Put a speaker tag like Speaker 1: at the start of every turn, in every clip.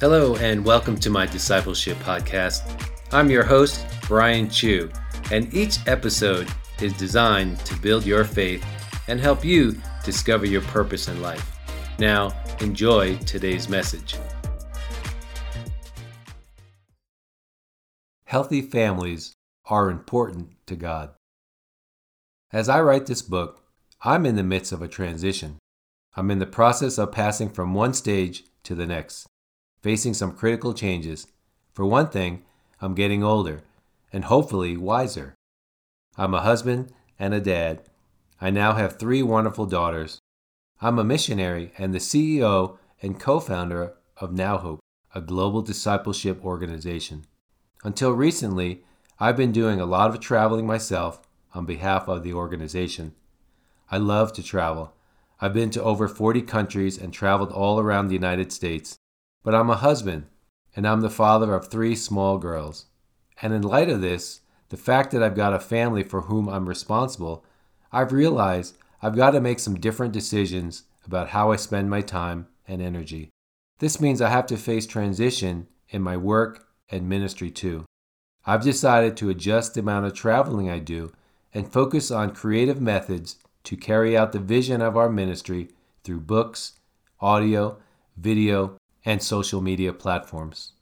Speaker 1: Hello, and welcome to my discipleship podcast. I'm your host, Brian Chu, and each episode is designed to build your faith and help you discover your purpose in life. Now, enjoy today's message. Healthy families are important to God. As I write this book, I'm in the midst of a transition. I'm in the process of passing from one stage to the next facing some critical changes. For one thing, I'm getting older and hopefully wiser. I'm a husband and a dad. I now have three wonderful daughters. I'm a missionary and the CEO and co founder of Now Hope, a global discipleship organization. Until recently, I've been doing a lot of traveling myself on behalf of the organization. I love to travel. I've been to over 40 countries and traveled all around the United States. But I'm a husband, and I'm the father of three small girls. And in light of this, the fact that I've got a family for whom I'm responsible, I've realized I've got to make some different decisions about how I spend my time and energy. This means I have to face transition in my work and ministry too. I've decided to adjust the amount of traveling I do and focus on creative methods to carry out the vision of our ministry through books, audio, video, and social media platforms.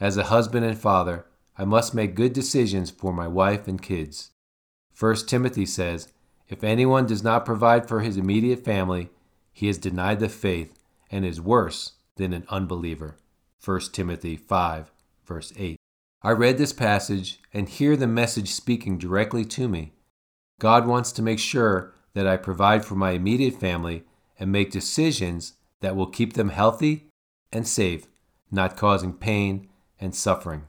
Speaker 1: As a husband and father, I must make good decisions for my wife and kids. 1 Timothy says, If anyone does not provide for his immediate family, he has denied the faith and is worse than an unbeliever. 1 Timothy 5, verse 8. I read this passage and hear the message speaking directly to me. God wants to make sure that I provide for my immediate family and make decisions that will keep them healthy and save, not causing pain and suffering.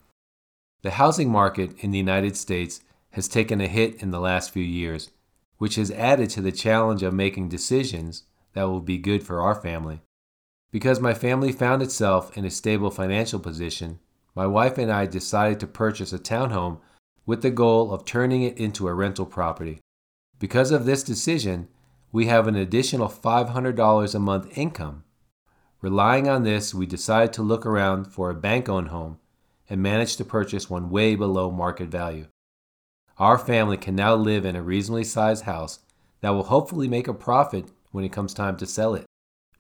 Speaker 1: The housing market in the United States has taken a hit in the last few years, which has added to the challenge of making decisions that will be good for our family. Because my family found itself in a stable financial position, my wife and I decided to purchase a townhome with the goal of turning it into a rental property. Because of this decision, we have an additional $500 a month income Relying on this, we decided to look around for a bank owned home and managed to purchase one way below market value. Our family can now live in a reasonably sized house that will hopefully make a profit when it comes time to sell it.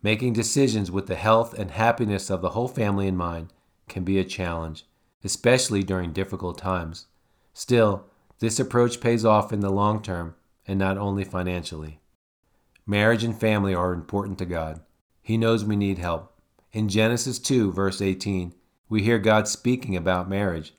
Speaker 1: Making decisions with the health and happiness of the whole family in mind can be a challenge, especially during difficult times. Still, this approach pays off in the long term and not only financially. Marriage and family are important to God. He knows we need help. In Genesis 2, verse 18, we hear God speaking about marriage.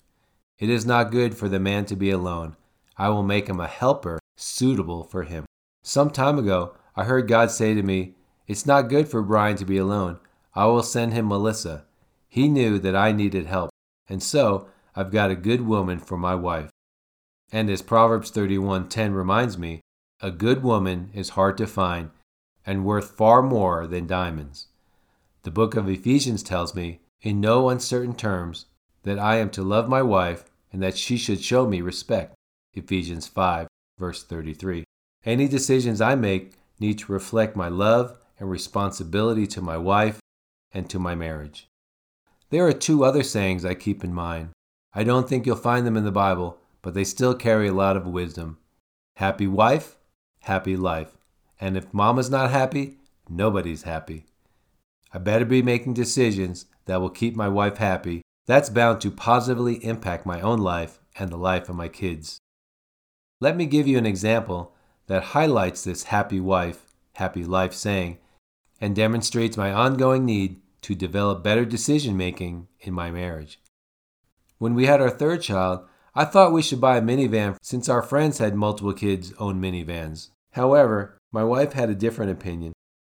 Speaker 1: It is not good for the man to be alone. I will make him a helper suitable for him. Some time ago, I heard God say to me, It's not good for Brian to be alone. I will send him Melissa. He knew that I needed help, and so I've got a good woman for my wife. And as Proverbs 31:10 reminds me, a good woman is hard to find, and worth far more than diamonds. The book of Ephesians tells me, in no uncertain terms, that I am to love my wife and that she should show me respect. Ephesians 5, verse 33. Any decisions I make need to reflect my love and responsibility to my wife and to my marriage. There are two other sayings I keep in mind. I don't think you'll find them in the Bible, but they still carry a lot of wisdom. Happy wife, happy life. And if mama's not happy, nobody's happy. I better be making decisions that will keep my wife happy. That's bound to positively impact my own life and the life of my kids. Let me give you an example that highlights this happy wife, happy life saying and demonstrates my ongoing need to develop better decision making in my marriage. When we had our third child, I thought we should buy a minivan since our friends had multiple kids own minivans. However, my wife had a different opinion.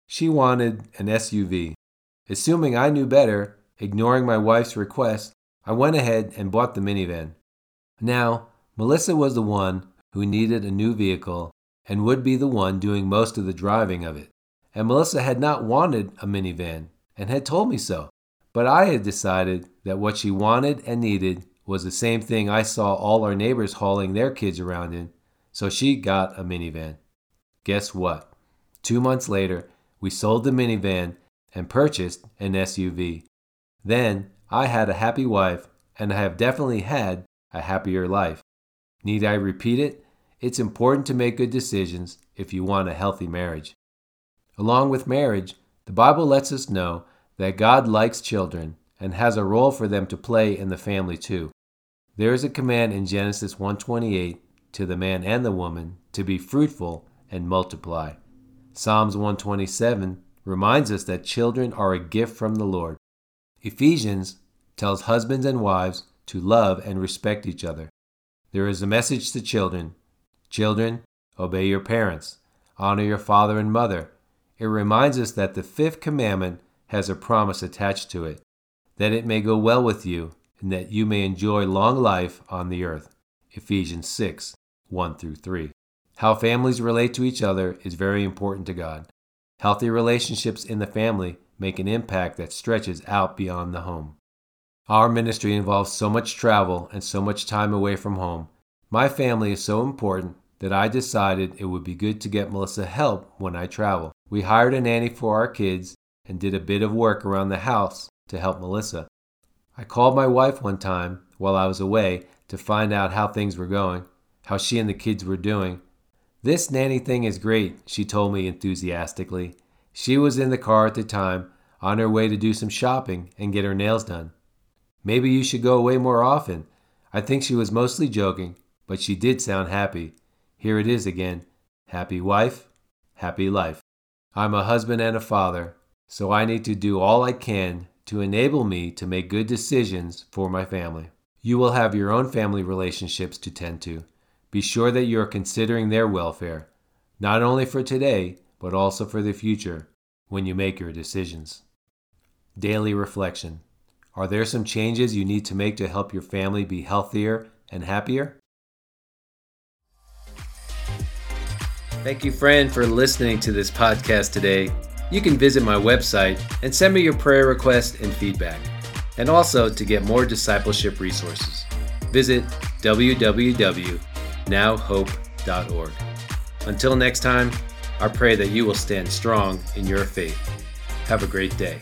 Speaker 1: She wanted an SUV. Assuming I knew better, ignoring my wife's request, I went ahead and bought the minivan. Now, Melissa was the one who needed a new vehicle and would be the one doing most of the driving of it. And Melissa had not wanted a minivan and had told me so. But I had decided that what she wanted and needed was the same thing I saw all our neighbors hauling their kids around in, so she got a minivan. Guess what? Two months later, we sold the minivan and purchased an SUV. Then I had a happy wife, and I have definitely had a happier life. Need I repeat it? It's important to make good decisions if you want a healthy marriage. Along with marriage, the Bible lets us know that God likes children and has a role for them to play in the family too. There is a command in Genesis 1:28 to the man and the woman to be fruitful and multiply. Psalms 127 reminds us that children are a gift from the Lord. Ephesians tells husbands and wives to love and respect each other. There is a message to children Children, obey your parents, honor your father and mother. It reminds us that the fifth commandment has a promise attached to it that it may go well with you and that you may enjoy long life on the earth. Ephesians 6 1 through 3. How families relate to each other is very important to God. Healthy relationships in the family make an impact that stretches out beyond the home. Our ministry involves so much travel and so much time away from home. My family is so important that I decided it would be good to get Melissa help when I travel. We hired a nanny for our kids and did a bit of work around the house to help Melissa. I called my wife one time while I was away to find out how things were going, how she and the kids were doing. This nanny thing is great, she told me enthusiastically. She was in the car at the time, on her way to do some shopping and get her nails done. Maybe you should go away more often. I think she was mostly joking, but she did sound happy. Here it is again happy wife, happy life. I'm a husband and a father, so I need to do all I can to enable me to make good decisions for my family. You will have your own family relationships to tend to. Be sure that you are considering their welfare, not only for today, but also for the future when you make your decisions. Daily reflection. Are there some changes you need to make to help your family be healthier and happier? Thank you, friend, for listening to this podcast today. You can visit my website and send me your prayer requests and feedback, and also to get more discipleship resources. Visit www.nowhope.org. Until next time, I pray that you will stand strong in your faith. Have a great day.